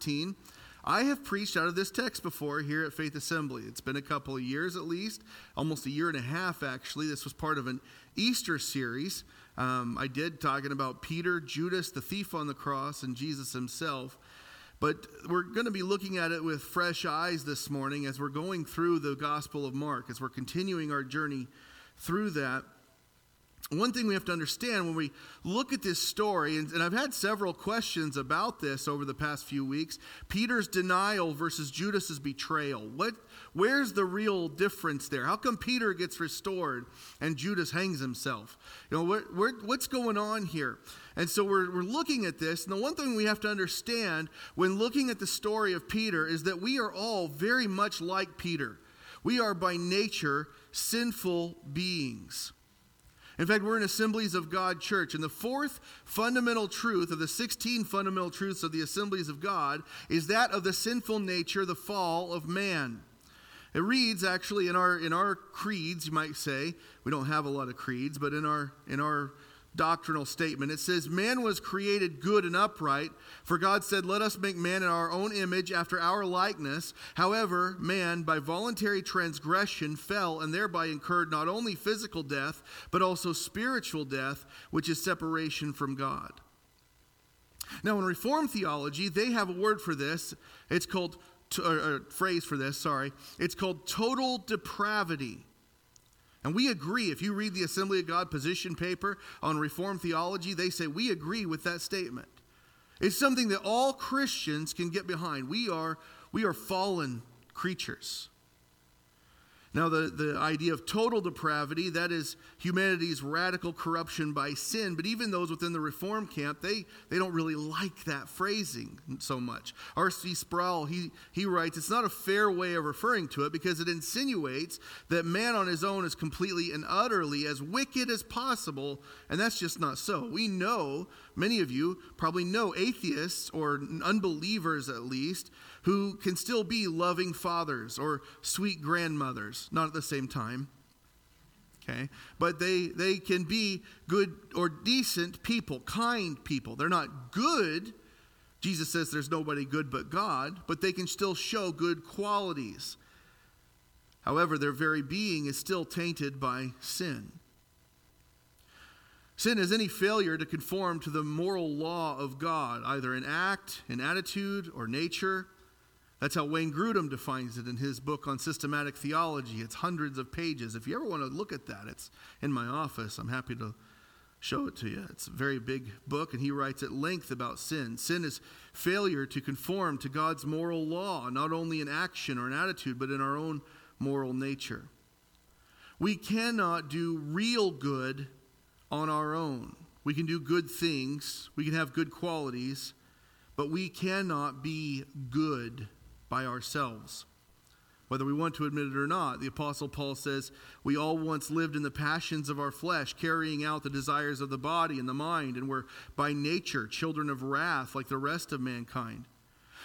19. I have preached out of this text before here at Faith Assembly. It's been a couple of years at least, almost a year and a half actually. This was part of an Easter series. Um, I did talking about Peter, Judas, the thief on the cross, and Jesus himself. But we're going to be looking at it with fresh eyes this morning as we're going through the Gospel of Mark, as we're continuing our journey through that. One thing we have to understand when we look at this story, and, and, I've had several questions about this over the past few weeks Peter's denial versus Judas's betrayal. What, where's the real difference there? How come Peter gets restored and Judas hangs himself? You know, where, where, what's going on here? And so we're, we're looking at this, and the one thing we have to understand when looking at the story of Peter is that we are all very much like Peter. We are by nature sinful beings. In fact, we're in Assemblies of God Church, and the fourth fundamental truth of the 16 fundamental truths of the Assemblies of God is that of the sinful nature, the fall of man. It reads actually in our in our creeds, you might say, we don't have a lot of creeds, but in our in our doctrinal statement. It says, Man was created good and upright, for God said, Let us make man in our own image after our likeness. However, man, by voluntary transgression, fell and thereby incurred not only physical death, but also spiritual death, which is separation from God. Now, in Reformed theology, they have a word for this. It's called, or, or uh, uh, phrase for this, sorry. It's called total depravity. And we agree, if you read the Assembly of God position paper on Reformed theology, they say we agree with that statement. It's something that all Christians can get behind. We are, we are fallen creatures. Now, the, the idea of total depravity, that is humanity's radical corruption by sin, but even those within the Reform camp, they, they don't really like that phrasing so much. R.C. Sproul, he, he writes, it's not a fair way of referring to it because it insinuates that man on his own is completely and utterly as wicked as possible, and that's just not so. We know, many of you probably know atheists or unbelievers at least, who can still be loving fathers or sweet grandmothers, not at the same time. Okay? But they, they can be good or decent people, kind people. They're not good. Jesus says there's nobody good but God, but they can still show good qualities. However, their very being is still tainted by sin. Sin is any failure to conform to the moral law of God, either in act, in attitude, or nature. That's how Wayne Grudem defines it in his book on systematic theology. It's hundreds of pages. If you ever want to look at that, it's in my office. I'm happy to show it to you. It's a very big book, and he writes at length about sin. Sin is failure to conform to God's moral law, not only in action or in attitude, but in our own moral nature. We cannot do real good on our own. We can do good things, we can have good qualities, but we cannot be good by ourselves. Whether we want to admit it or not, the Apostle Paul says, We all once lived in the passions of our flesh, carrying out the desires of the body and the mind, and were by nature children of wrath like the rest of mankind.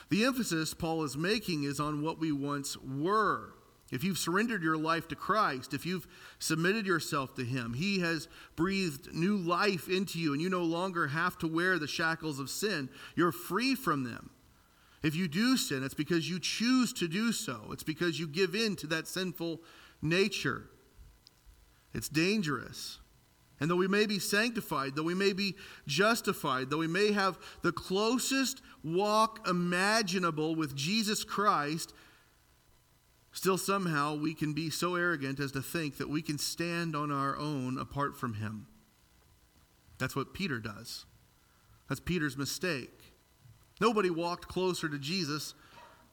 The emphasis Paul is making is on what we once were. If you've surrendered your life to Christ, if you've submitted yourself to Him, He has breathed new life into you, and you no longer have to wear the shackles of sin. You're free from them. If you do sin, it's because you choose to do so, it's because you give in to that sinful nature. It's dangerous. And though we may be sanctified, though we may be justified, though we may have the closest walk imaginable with Jesus Christ, still somehow we can be so arrogant as to think that we can stand on our own apart from Him. That's what Peter does. That's Peter's mistake. Nobody walked closer to Jesus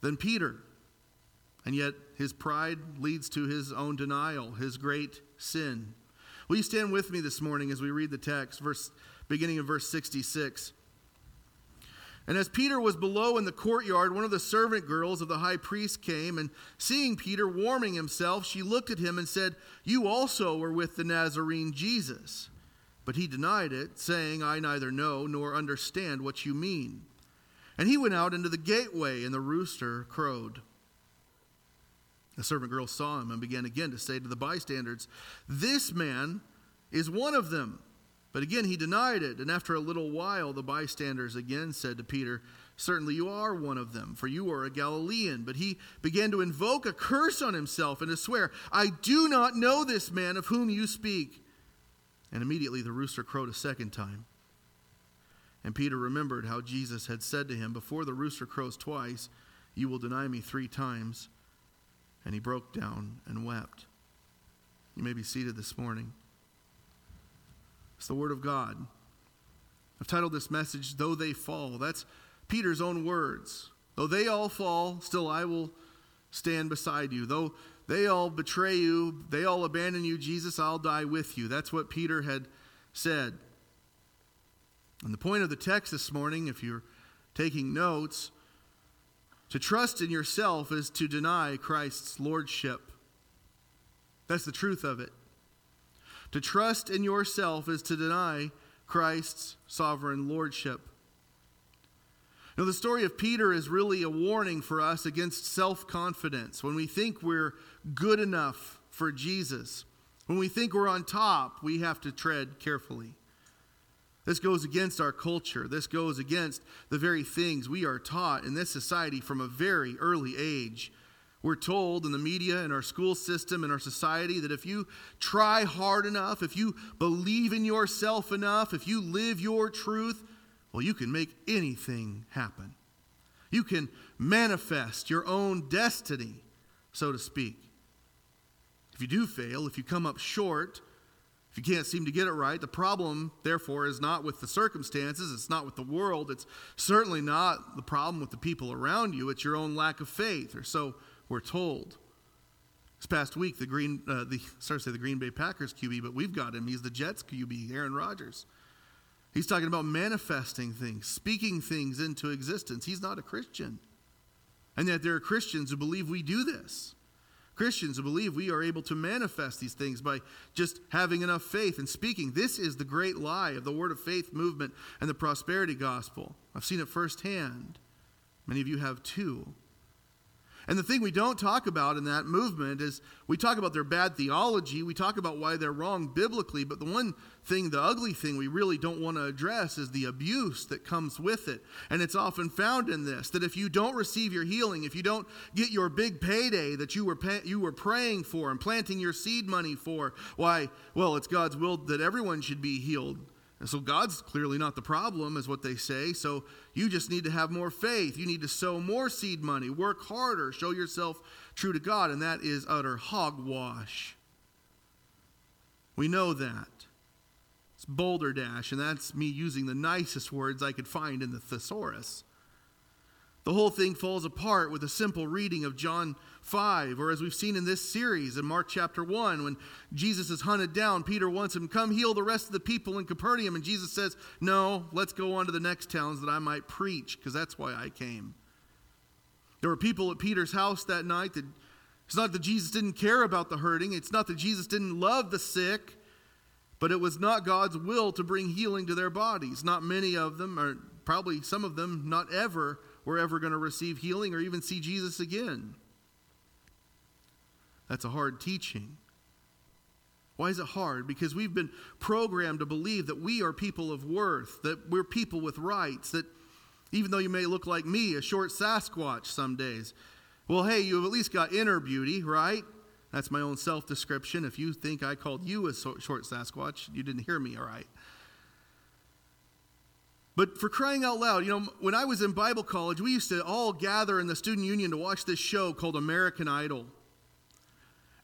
than Peter. And yet, his pride leads to his own denial, his great sin. Will you stand with me this morning as we read the text, verse, beginning of verse 66? And as Peter was below in the courtyard, one of the servant girls of the high priest came, and seeing Peter warming himself, she looked at him and said, You also were with the Nazarene Jesus. But he denied it, saying, I neither know nor understand what you mean. And he went out into the gateway, and the rooster crowed. The servant girl saw him and began again to say to the bystanders, This man is one of them. But again he denied it. And after a little while, the bystanders again said to Peter, Certainly you are one of them, for you are a Galilean. But he began to invoke a curse on himself and to swear, I do not know this man of whom you speak. And immediately the rooster crowed a second time. And Peter remembered how Jesus had said to him, Before the rooster crows twice, you will deny me three times. And he broke down and wept. You may be seated this morning. It's the Word of God. I've titled this message, Though They Fall. That's Peter's own words. Though they all fall, still I will stand beside you. Though they all betray you, they all abandon you, Jesus, I'll die with you. That's what Peter had said. And the point of the text this morning, if you're taking notes, to trust in yourself is to deny Christ's lordship. That's the truth of it. To trust in yourself is to deny Christ's sovereign lordship. Now, the story of Peter is really a warning for us against self confidence. When we think we're good enough for Jesus, when we think we're on top, we have to tread carefully. This goes against our culture. This goes against the very things we are taught in this society from a very early age. We're told in the media, in our school system, in our society, that if you try hard enough, if you believe in yourself enough, if you live your truth, well, you can make anything happen. You can manifest your own destiny, so to speak. If you do fail, if you come up short, if you can't seem to get it right, the problem, therefore, is not with the circumstances, it's not with the world, it's certainly not the problem with the people around you, it's your own lack of faith, or so we're told. This past week, the Green, uh, the sorry to say the Green Bay Packers QB, but we've got him. He's the Jets QB, Aaron Rodgers. He's talking about manifesting things, speaking things into existence. He's not a Christian. And yet there are Christians who believe we do this. Christians who believe we are able to manifest these things by just having enough faith and speaking. This is the great lie of the Word of Faith movement and the prosperity gospel. I've seen it firsthand. Many of you have too. And the thing we don't talk about in that movement is we talk about their bad theology, we talk about why they're wrong biblically, but the one thing, the ugly thing we really don't want to address is the abuse that comes with it. And it's often found in this that if you don't receive your healing, if you don't get your big payday that you were pay, you were praying for and planting your seed money for, why, well, it's God's will that everyone should be healed. And so God's clearly not the problem, is what they say. So you just need to have more faith. You need to sow more seed money, work harder, show yourself true to God. And that is utter hogwash. We know that. It's boulder dash, and that's me using the nicest words I could find in the thesaurus. The whole thing falls apart with a simple reading of John 5, or as we've seen in this series in Mark chapter 1, when Jesus is hunted down, Peter wants him, come heal the rest of the people in Capernaum. And Jesus says, No, let's go on to the next towns that I might preach, because that's why I came. There were people at Peter's house that night that it's not that Jesus didn't care about the hurting, it's not that Jesus didn't love the sick, but it was not God's will to bring healing to their bodies. Not many of them, or probably some of them, not ever we're ever going to receive healing or even see Jesus again. That's a hard teaching. Why is it hard? Because we've been programmed to believe that we are people of worth, that we're people with rights, that even though you may look like me, a short Sasquatch some days, well, hey, you've at least got inner beauty, right? That's my own self description. If you think I called you a short Sasquatch, you didn't hear me all right. But for crying out loud, you know, when I was in Bible college, we used to all gather in the student union to watch this show called American Idol.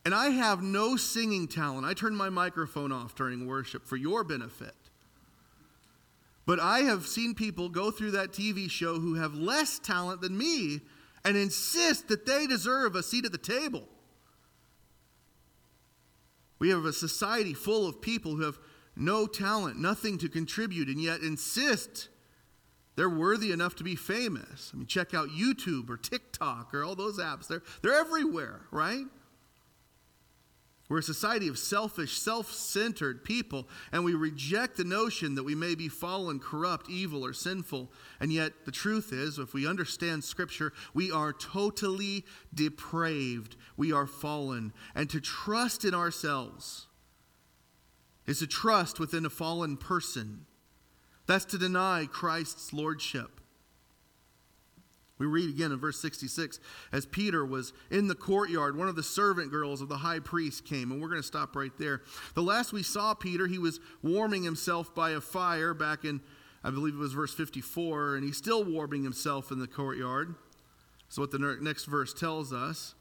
And I have no singing talent. I turned my microphone off during worship for your benefit. But I have seen people go through that TV show who have less talent than me and insist that they deserve a seat at the table. We have a society full of people who have no talent, nothing to contribute, and yet insist they're worthy enough to be famous. I mean, check out YouTube or TikTok or all those apps. They're, they're everywhere, right? We're a society of selfish, self centered people, and we reject the notion that we may be fallen, corrupt, evil, or sinful. And yet, the truth is, if we understand Scripture, we are totally depraved. We are fallen. And to trust in ourselves, is to trust within a fallen person. That's to deny Christ's lordship. We read again in verse 66 as Peter was in the courtyard, one of the servant girls of the high priest came, and we're going to stop right there. The last we saw Peter, he was warming himself by a fire back in, I believe it was verse 54, and he's still warming himself in the courtyard. So, what the next verse tells us.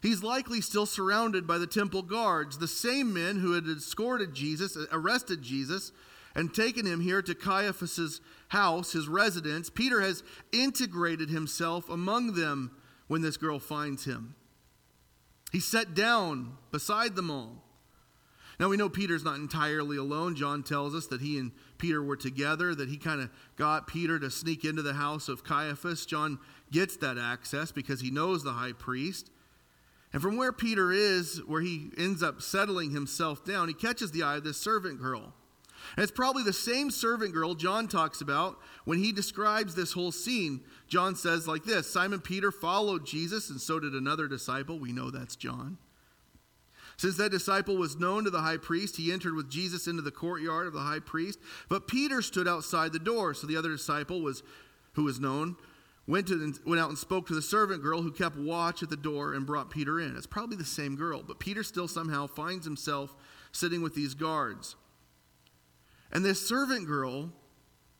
He's likely still surrounded by the temple guards, the same men who had escorted Jesus, arrested Jesus, and taken him here to Caiaphas's house, his residence, Peter has integrated himself among them when this girl finds him. He's set down beside them all. Now we know Peter's not entirely alone. John tells us that he and Peter were together, that he kind of got Peter to sneak into the house of Caiaphas. John gets that access because he knows the high priest. And from where Peter is, where he ends up settling himself down, he catches the eye of this servant girl. And it's probably the same servant girl John talks about when he describes this whole scene. John says like this Simon Peter followed Jesus, and so did another disciple. We know that's John. Since that disciple was known to the high priest, he entered with Jesus into the courtyard of the high priest. But Peter stood outside the door. So the other disciple was, who was known, went, to, went out and spoke to the servant girl who kept watch at the door and brought Peter in. It's probably the same girl, but Peter still somehow finds himself sitting with these guards. And this servant girl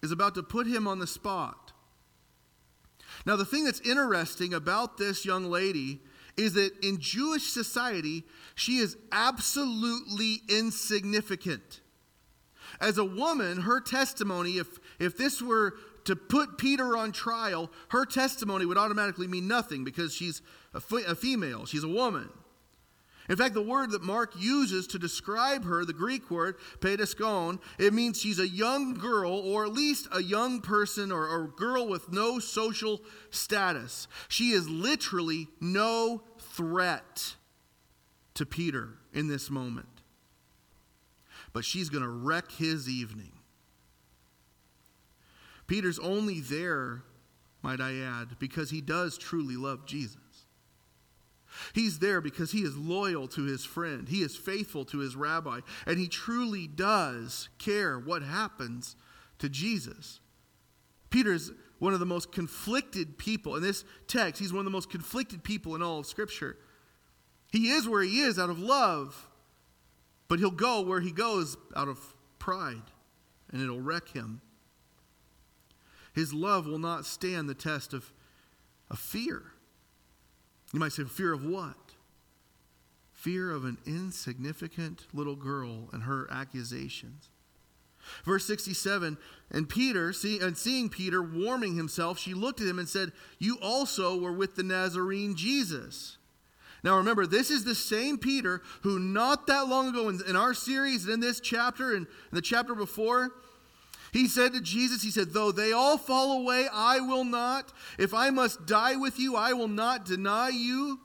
is about to put him on the spot. Now, the thing that's interesting about this young lady is that in Jewish society, she is absolutely insignificant. As a woman, her testimony, if, if this were to put Peter on trial, her testimony would automatically mean nothing because she's a, a female, she's a woman. In fact, the word that Mark uses to describe her, the Greek word, paidiskon, it means she's a young girl, or at least a young person or, a girl with no social status. She is literally no threat to Peter in this moment. But she's going to wreck his evening. Peter's only there, might I add, because he does truly love Jesus. He's there because he is loyal to his friend. He is faithful to his rabbi. And he truly does care what happens to Jesus. Peter is one of the most conflicted people. In this text, he's one of the most conflicted people in all of Scripture. He is where he is out of love, but he'll go where he goes out of pride, and it'll wreck him. His love will not stand the test of, of fear. You might say, fear of what? Fear of an insignificant little girl and her accusations. Verse 67 And Peter, see, and seeing Peter warming himself, she looked at him and said, You also were with the Nazarene Jesus. Now remember, this is the same Peter who, not that long ago in, in our series, and in this chapter, and the chapter before, he said to Jesus, He said, Though they all fall away, I will not. If I must die with you, I will not deny you.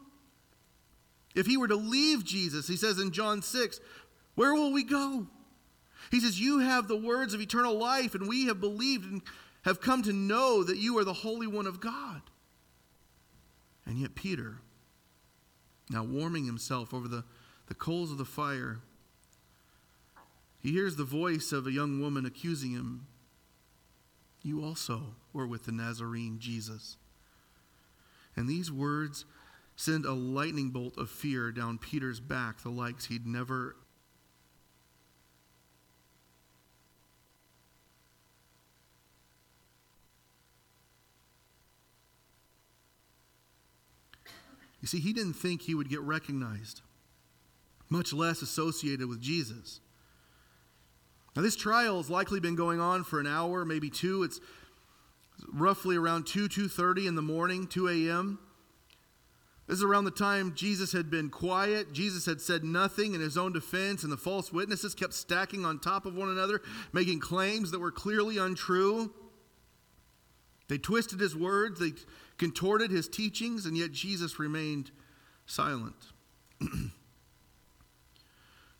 If he were to leave Jesus, he says in John 6, Where will we go? He says, You have the words of eternal life, and we have believed and have come to know that you are the Holy One of God. And yet, Peter, now warming himself over the, the coals of the fire, he hears the voice of a young woman accusing him. You also were with the Nazarene Jesus. And these words send a lightning bolt of fear down Peter's back, the likes he'd never You see, he didn't think he would get recognized, much less associated with Jesus. Now, this trial has likely been going on for an hour, maybe two. It's roughly around 2, 2.30 in the morning, 2 a.m. This is around the time Jesus had been quiet. Jesus had said nothing in his own defense, and the false witnesses kept stacking on top of one another, making claims that were clearly untrue. They twisted his words, they contorted his teachings, and yet Jesus remained silent.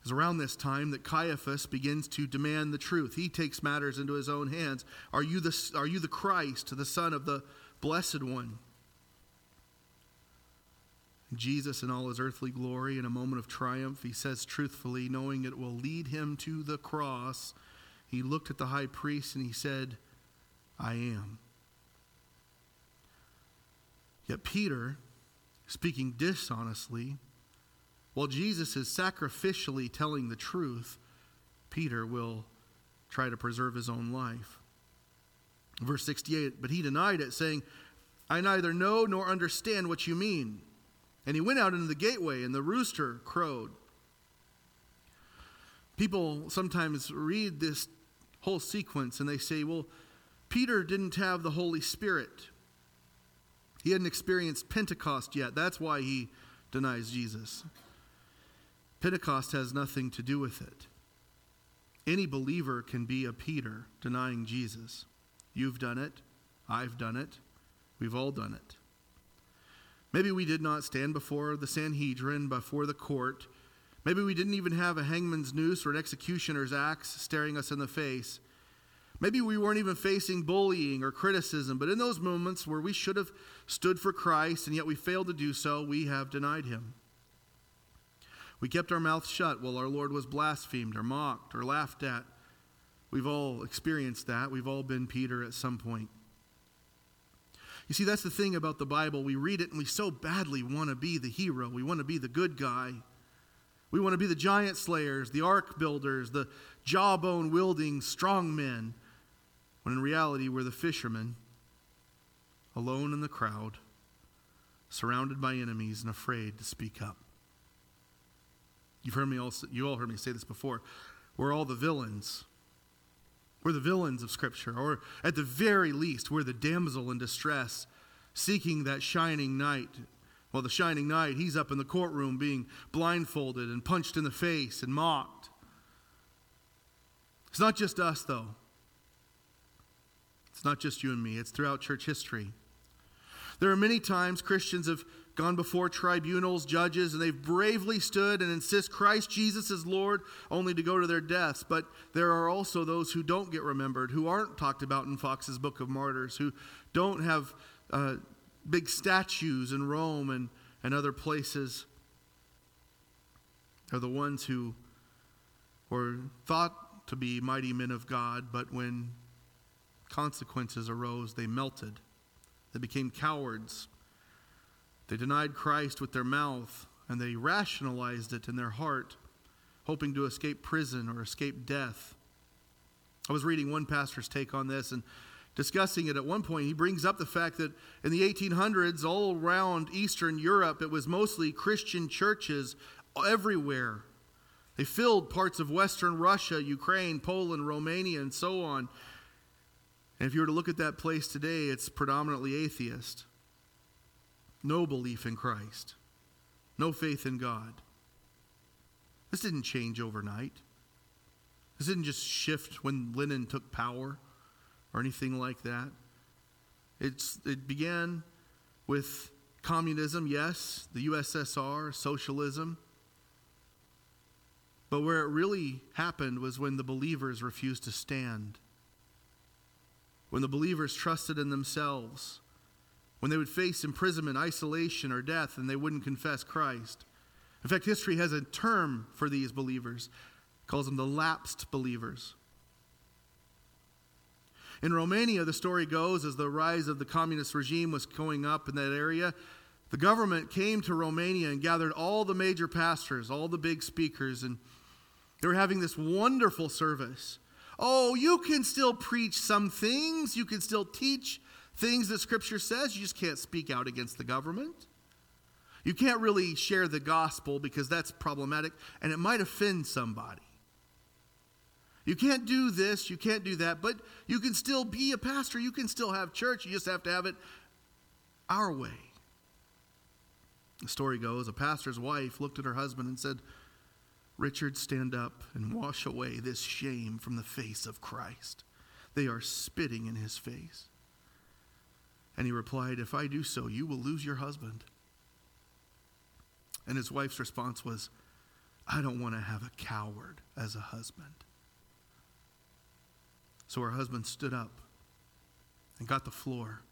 It's around this time that Caiaphas begins to demand the truth. He takes matters into his own hands. Are you the, are you the Christ, the Son of the Blessed One? Jesus, in all his earthly glory, in a moment of triumph, he says truthfully, knowing it will lead him to the cross, he looked at the high priest and he said, I am. Yet Peter, speaking dishonestly, while Jesus is sacrificially telling the truth, Peter will try to preserve his own life. Verse 68 But he denied it, saying, I neither know nor understand what you mean. And he went out into the gateway, and the rooster crowed. People sometimes read this whole sequence and they say, well, Peter didn't have the Holy Spirit. He hadn't experienced Pentecost yet. That's why he denies Jesus. Pentecost has nothing to do with it. Any believer can be a Peter denying Jesus. You've done it. I've done it. We've all done it. Maybe we did not stand before the Sanhedrin, before the court. Maybe we didn't even have a hangman's noose or an executioner's axe staring us in the face. Maybe we weren't even facing bullying or criticism, but in those moments where we should have stood for Christ and yet we failed to do so, we have denied him. We kept our mouths shut while our Lord was blasphemed or mocked or laughed at. We've all experienced that. We've all been Peter at some point. You see, that's the thing about the Bible. We read it and we so badly want to be the hero. We want to be the good guy. We want to be the giant slayers, the ark builders, the jawbone wielding strong men. When in reality, we're the fishermen, alone in the crowd, surrounded by enemies and afraid to speak up. You've heard me also, you all heard me say this before. We're all the villains we're the villains of Scripture, or at the very least, we're the damsel in distress seeking that shining knight. Well, the shining knight, he's up in the courtroom being blindfolded and punched in the face and mocked. It's not just us, though. It's not just you and me, it's throughout church history. There are many times Christians have gone before tribunals, judges, and they've bravely stood and insist Christ Jesus is Lord only to go to their deaths. But there are also those who don't get remembered, who aren't talked about in Foxe's Book of Martyrs, who don't have uh, big statues in Rome and, and other places. They're the ones who were thought to be mighty men of God, but when consequences arose, they melted. They became cowards they denied Christ with their mouth and they rationalized it in their heart, hoping to escape prison or escape death. I was reading one pastor's take on this and discussing it at one point. He brings up the fact that in the 1800s, all around Eastern Europe, it was mostly Christian churches everywhere. They filled parts of Western Russia, Ukraine, Poland, Romania, and so on. And if you were to look at that place today, it's predominantly atheist no belief in Christ, no faith in God. This didn't change overnight. This didn't just shift when Lenin took power or anything like that. It's, it began with communism, yes, the USSR, socialism. But where it really happened was when the believers refused to stand, when the believers trusted in themselves when they would face imprisonment, isolation, or death, and they wouldn't confess Christ. In fact, history has a term for these believers, it calls them the lapsed believers. In Romania, the story goes as the rise of the communist regime was going up in that area, the government came to Romania and gathered all the major pastors, all the big speakers, and they were having this wonderful service. Oh, you can still preach some things, you can still teach things that Scripture says. You just can't speak out against the government. You can't really share the gospel because that's problematic and it might offend somebody. You can't do this, you can't do that, but you can still be a pastor. You can still have church. You just have to have it our way. The story goes a pastor's wife looked at her husband and said, Richard, stand up and wash away this shame from the face of Christ. They are spitting in his face. And he replied, If I do so, you will lose your husband. And his wife's response was, I don't want to have a coward as a husband. So her husband stood up and got the floor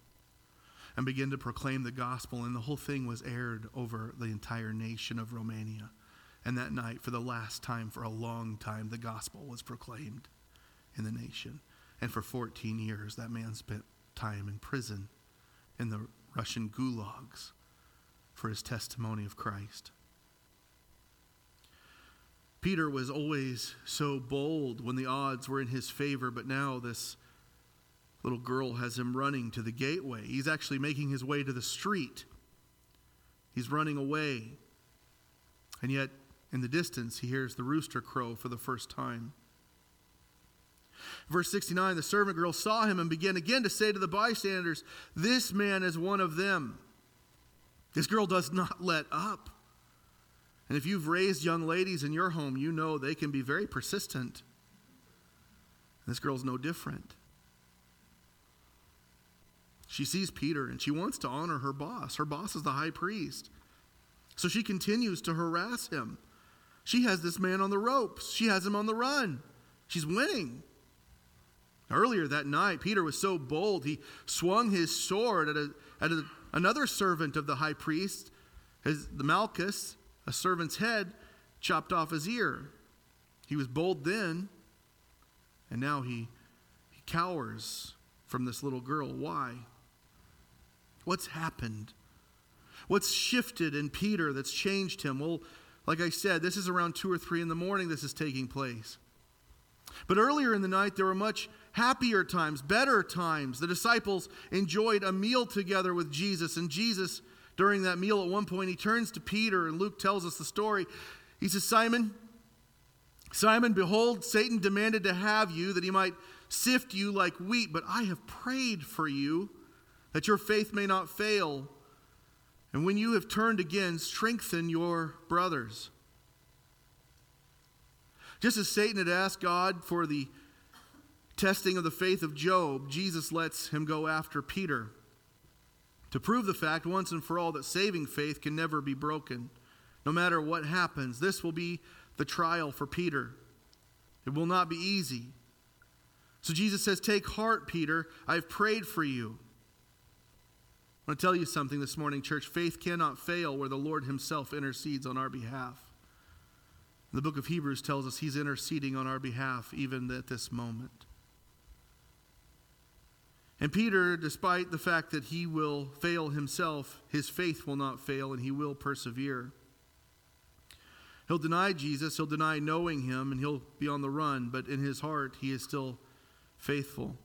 and began to proclaim the gospel, and the whole thing was aired over the entire nation of Romania. And that night, for the last time for a long time, the gospel was proclaimed in the nation. And for 14 years, that man spent time in prison in the Russian gulags for his testimony of Christ. Peter was always so bold when the odds were in his favor, but now this little girl has him running to the gateway. He's actually making his way to the street. He's running away. And yet, in the distance, he hears the rooster crow for the first time. Verse 69 The servant girl saw him and began again to say to the bystanders, This man is one of them. This girl does not let up. And if you've raised young ladies in your home, you know they can be very persistent. This girl's no different. She sees Peter and she wants to honor her boss. Her boss is the high priest. So she continues to harass him. She has this man on the ropes, she has him on the run. She's winning. Earlier that night, Peter was so bold, he swung his sword at, a, at a, another servant of the high priest, his, the Malchus, a servant's head, chopped off his ear. He was bold then, and now he, he cowers from this little girl. Why? What's happened? What's shifted in Peter that's changed him? Well, like I said, this is around 2 or 3 in the morning this is taking place. But earlier in the night, there were much happier times, better times. The disciples enjoyed a meal together with Jesus, and Jesus, during that meal, at one point, he turns to Peter, and Luke tells us the story. He says, Simon, Simon, behold, Satan demanded to have you that he might sift you like wheat, but I have prayed for you that your faith may not fail. And when you have turned again, strengthen your brothers. Just as Satan had asked God for the testing of the faith of Job, Jesus lets him go after Peter to prove the fact once and for all that saving faith can never be broken. No matter what happens, this will be the trial for Peter. It will not be easy. So Jesus says, Take heart, Peter. I've prayed for you. I want to tell you something this morning, church. Faith cannot fail where the Lord Himself intercedes on our behalf. The book of Hebrews tells us He's interceding on our behalf even at this moment. And Peter, despite the fact that he will fail himself, his faith will not fail and he will persevere. He'll deny Jesus, he'll deny knowing him, and he'll be on the run, but in his heart, he is still faithful.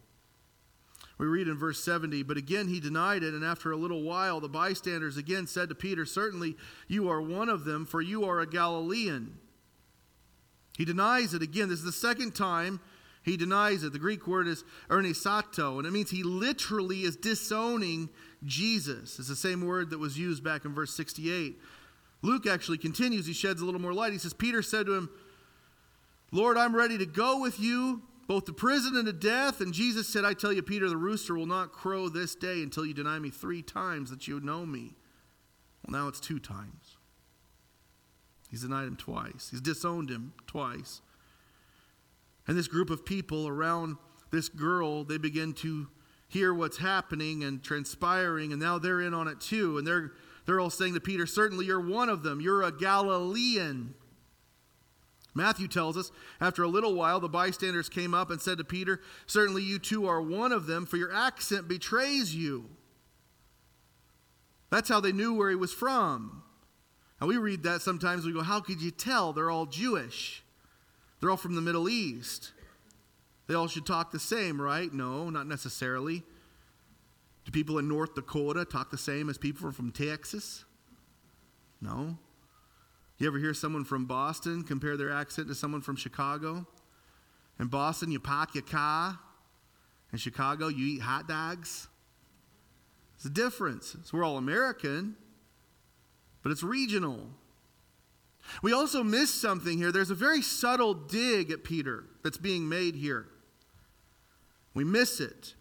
We read in verse 70, but again he denied it, and after a little while the bystanders again said to Peter, Certainly you are one of them, for you are a Galilean. He denies it again. This is the second time he denies it. The Greek word is ernesato, and it means he literally is disowning Jesus. It's the same word that was used back in verse 68. Luke actually continues, he sheds a little more light. He says, Peter said to him, Lord, I'm ready to go with you both to prison and to death. And Jesus said, I tell you, Peter, the rooster will not crow this day until you deny me three times that you know me. Well, now it's two times. He's denied him twice, he's disowned him twice. And this group of people around this girl, they begin to hear what's happening and transpiring, and now they're in on it too. And they're, they're all saying to Peter, Certainly you're one of them. You're a Galilean. Matthew tells us, after a little while, the bystanders came up and said to Peter, Certainly you too are one of them, for your accent betrays you. That's how they knew where he was from. And we read that sometimes, we go, How could you tell? They're all Jewish, they're all from the Middle East. They all should talk the same, right? No, not necessarily. Do people in North Dakota talk the same as people from Texas? No. You ever hear someone from Boston compare their accent to someone from Chicago? In Boston, you park your car. In Chicago, you eat hot dogs. It's a difference. So we're all American, but it's regional. We also miss something here. There's a very subtle dig at Peter that's being made here. We miss it.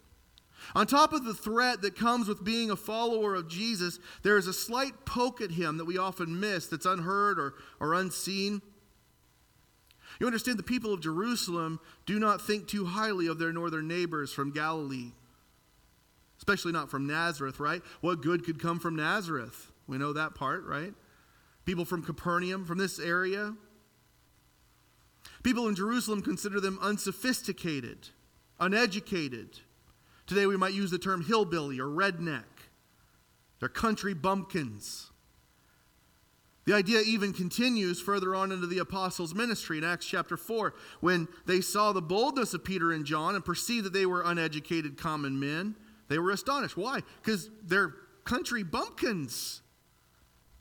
On top of the threat that comes with being a follower of Jesus, there is a slight poke at him that we often miss that's unheard or, or unseen. You understand, the people of Jerusalem do not think too highly of their northern neighbors from Galilee, especially not from Nazareth, right? What good could come from Nazareth? We know that part, right? People from Capernaum, from this area. People in Jerusalem consider them unsophisticated, uneducated. Today we might use the term hillbilly or redneck. They're country bumpkins. The idea even continues further on into the apostles' ministry in Acts chapter 4 when they saw the boldness of Peter and John and perceived that they were uneducated common men. They were astonished. Why? Because they're country bumpkins.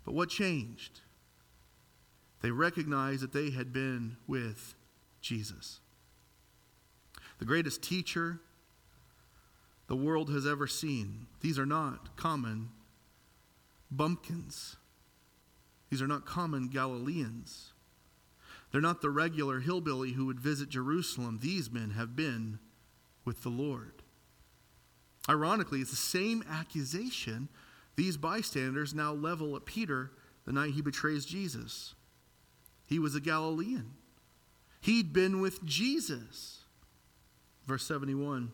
But what changed? They recognized that they had been with Jesus. The greatest teacher the world has ever seen. These are not common bumpkins. These are not common Galileans. They're not the regular hillbilly who would visit Jerusalem. These men have been with the Lord. Ironically, it's the same accusation these bystanders now level at Peter the night he betrays Jesus. He was a Galilean, he'd been with Jesus. Verse 71.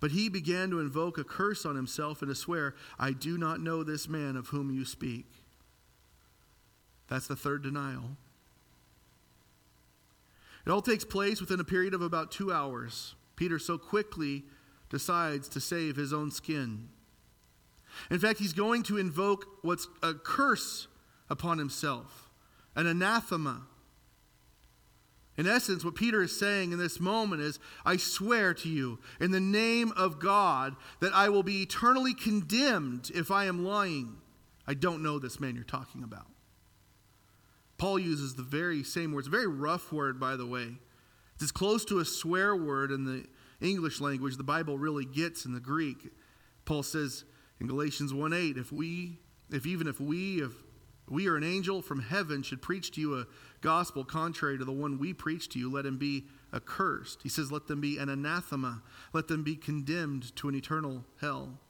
But he began to invoke a curse on himself and to swear, I do not know this man of whom you speak. That's the third denial. It all takes place within a period of about two hours. Peter so quickly decides to save his own skin. In fact, he's going to invoke what's a curse upon himself, an anathema. In essence, what Peter is saying in this moment is I swear to you, in the name of God, that I will be eternally condemned if I am lying. I don't know this man you're talking about. Paul uses the very same words, a very rough word, by the way. It's as close to a swear word in the English language the Bible really gets in the Greek. Paul says in Galatians 1:8, if we, if even if we, if we or an angel from heaven should preach to you a gospel contrary to the one we preach to you, let him be accursed. He says, let them be an anathema, let them be condemned to an eternal hell.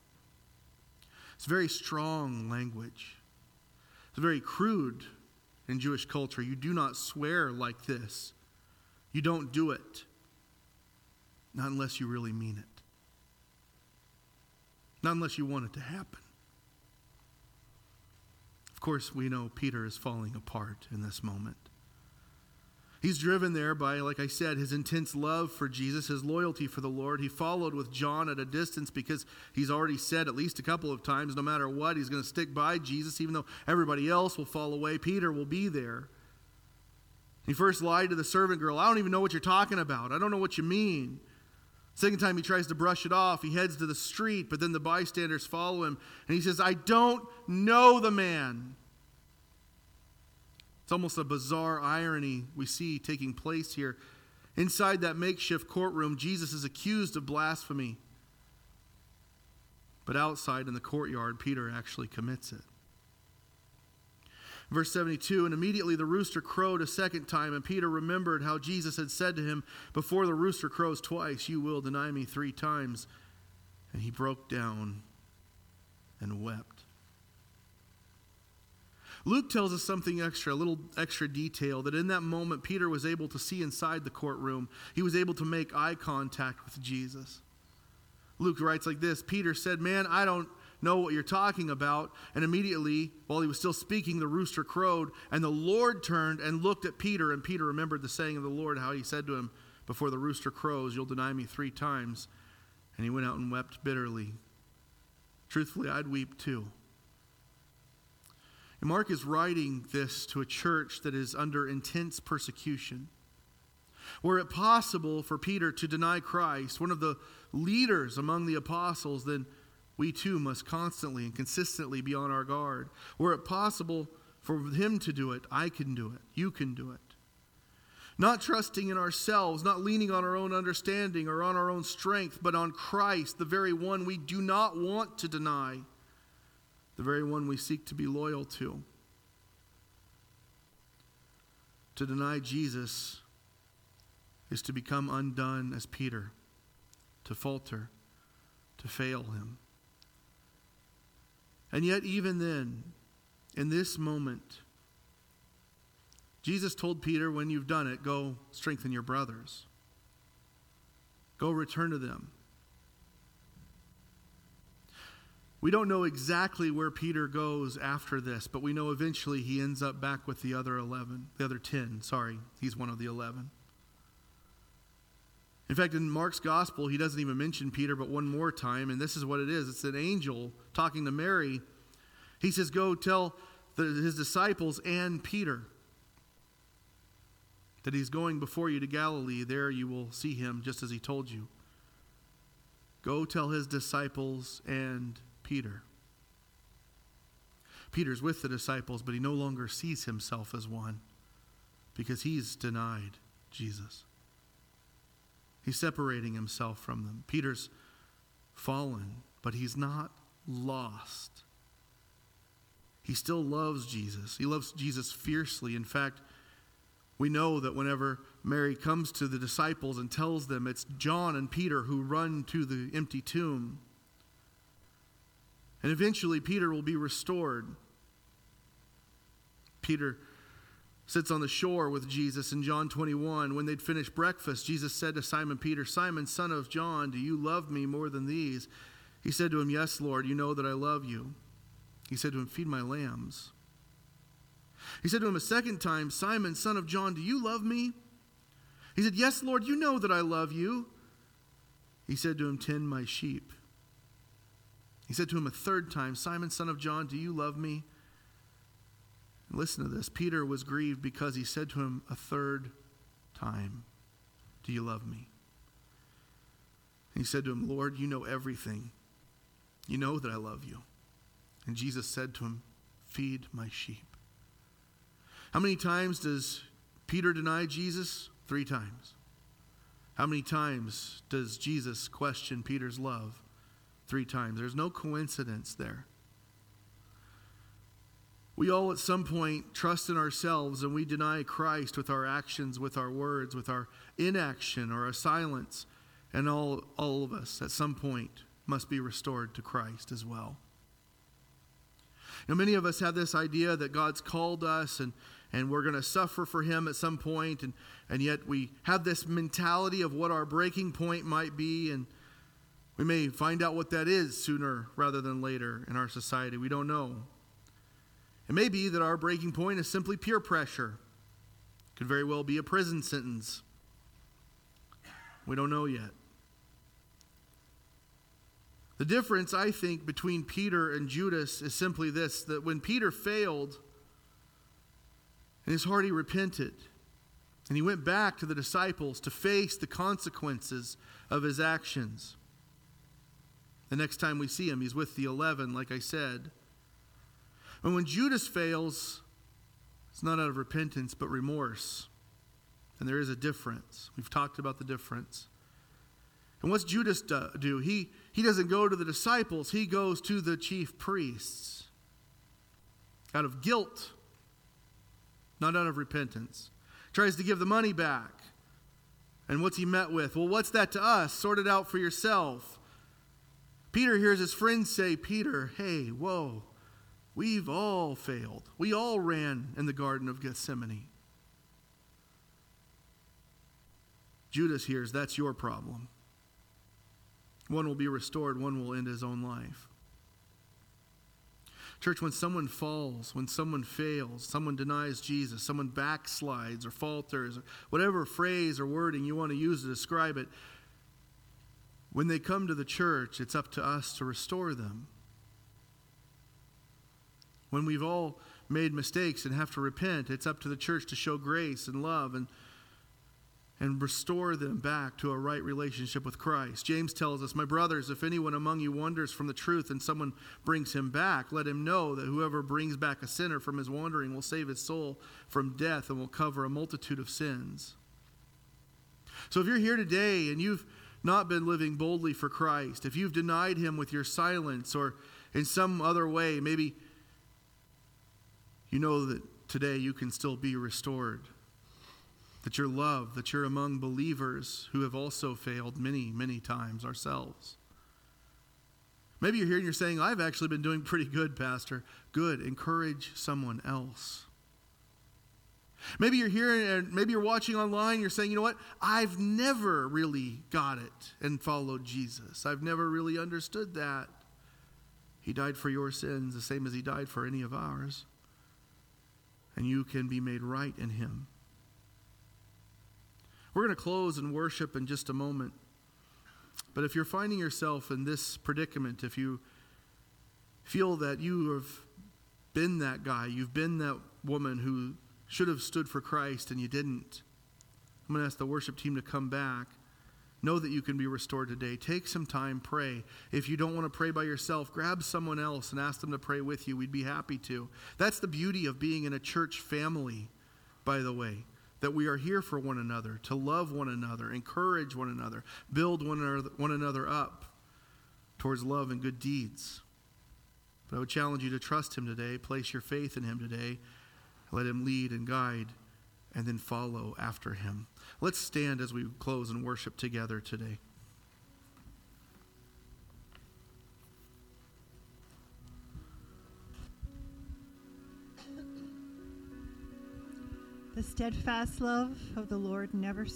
It's very strong language. It's very crude in Jewish culture. You do not swear like this. You don't do it. Not unless you really mean it. Not unless you want it to happen. Of course, we know Peter is falling apart in this moment. He's driven there by, like I said, his intense love for Jesus, his loyalty for the Lord. He followed with John at a distance because he's already said at least a couple of times, no matter what, he's going to stick by Jesus, even though everybody else will fall away. Peter will be there. He first lied to the servant girl. I don't even know what you're talking about. I don't know what you mean. Second time he tries to brush it off. He heads to the street, but then the bystanders follow him. And he says, I don't know the man. It's almost a bizarre irony we see taking place here. Inside that makeshift courtroom, Jesus is accused of blasphemy. But outside in the courtyard, Peter actually commits it. Verse 72 And immediately the rooster crowed a second time, and Peter remembered how Jesus had said to him, Before the rooster crows twice, you will deny me three times. And he broke down and wept. Luke tells us something extra, a little extra detail that in that moment Peter was able to see inside the courtroom. He was able to make eye contact with Jesus. Luke writes like this Peter said, Man, I don't know what you're talking about. And immediately, while he was still speaking, the rooster crowed, and the Lord turned and looked at Peter. And Peter remembered the saying of the Lord, how he said to him, Before the rooster crows, you'll deny me three times. And he went out and wept bitterly. Truthfully, I'd weep too. And Mark is writing this to a church that is under intense persecution. Were it possible for Peter to deny Christ, one of the leaders among the apostles, then we too must constantly and consistently be on our guard. Were it possible for him to do it, I can do it. You can do it. Not trusting in ourselves, not leaning on our own understanding or on our own strength, but on Christ, the very one we do not want to deny the very one we seek to be loyal to. To deny Jesus is to become undone as Peter, to falter, to fail him. And yet, even then, in this moment, Jesus told Peter, when you've done it, go strengthen your brothers. Go return to them. We don't know exactly where Peter goes after this, but we know eventually he ends up back with the other 11, the other 10. Sorry, he's one of the 11. In fact, in Mark's gospel, he doesn't even mention Peter but one more time, and this is what it is it's an angel talking to Mary. He says, Go tell the, his disciples and Peter that he's going before you to Galilee. There you will see him just as he told you. Go tell his disciples and Peter. Peter's with the disciples, but he no longer sees himself as one because he's denied Jesus. He's separating himself from them. Peter's fallen, but he's not lost. He still loves Jesus. He loves Jesus fiercely. In fact, we know that whenever Mary comes to the disciples and tells them it's John and Peter who run to the empty tomb. And eventually, Peter will be restored. Peter sits on the shore with Jesus in John 21. When they'd finished breakfast, Jesus said to Simon Peter, Simon, son of John, do you love me more than these? He said to him, Yes, Lord, you know that I love you. He said to him, Feed my lambs. He said to him a second time, Simon, son of John, do you love me? He said, Yes, Lord, you know that I love you. He said to him, Tend my sheep. He said to him a third time, Simon, son of John, do you love me? Listen to this. Peter was grieved because he said to him a third time, Do you love me? He said to him, Lord, you know everything. You know that I love you. And Jesus said to him, Feed my sheep. How many times does Peter deny Jesus? Three times. How many times does Jesus question Peter's love? Three times. There's no coincidence there. We all at some point trust in ourselves and we deny Christ with our actions, with our words, with our inaction or our silence. And all, all of us at some point must be restored to Christ as well. Now, many of us have this idea that God's called us and and we're going to suffer for him at some point and, and yet we have this mentality of what our breaking point might be and we may find out what that is sooner rather than later in our society we don't know it may be that our breaking point is simply peer pressure it could very well be a prison sentence we don't know yet the difference i think between peter and judas is simply this that when peter failed in his heart, he repented. And he went back to the disciples to face the consequences of his actions. The next time we see him, he's with the 11, like I said. And when Judas fails, it's not out of repentance, but remorse. And there is a difference. We've talked about the difference. And what's Judas do? He, he doesn't go to the disciples, he goes to the chief priests out of guilt not out of repentance. Tries to give the money back. And what's he met with? Well, what's that to us? Sort it out for yourself. Peter hears his friends say, Peter, hey, whoa, we've all failed. We all ran in the Garden of Gethsemane. Judas hears, that's your problem. One will be restored, one will end his own life. Church, when someone falls, when someone fails, someone denies Jesus, someone backslides or falters, whatever phrase or wording you want to use to describe it, when they come to the church, it's up to us to restore them. When we've all made mistakes and have to repent, it's up to the church to show grace and love and and restore them back to a right relationship with Christ. James tells us, My brothers, if anyone among you wanders from the truth and someone brings him back, let him know that whoever brings back a sinner from his wandering will save his soul from death and will cover a multitude of sins. So if you're here today and you've not been living boldly for Christ, if you've denied him with your silence or in some other way, maybe you know that today you can still be restored that you're loved, that you're among believers who have also failed many, many times ourselves. Maybe you're here and you're saying, I've actually been doing pretty good, Pastor. Good. Encourage someone else. Maybe you're here and maybe you're watching online, you're saying, you know what? I've never really got it and followed Jesus. I've never really understood that. He died for your sins the same as he died for any of ours. And you can be made right in him. We're going to close and worship in just a moment. But if you're finding yourself in this predicament, if you feel that you have been that guy, you've been that woman who should have stood for Christ and you didn't, I'm going to ask the worship team to come back. Know that you can be restored today. Take some time, pray. If you don't want to pray by yourself, grab someone else and ask them to pray with you. We'd be happy to. That's the beauty of being in a church family, by the way, that we are here for one another, to love one another, encourage one another, build one another, one another up towards love and good deeds. But I would challenge you to trust Him today, place your faith in Him today, let Him lead and guide, and then follow after Him. Let's stand as we close and worship together today. The steadfast love of the Lord never ceases.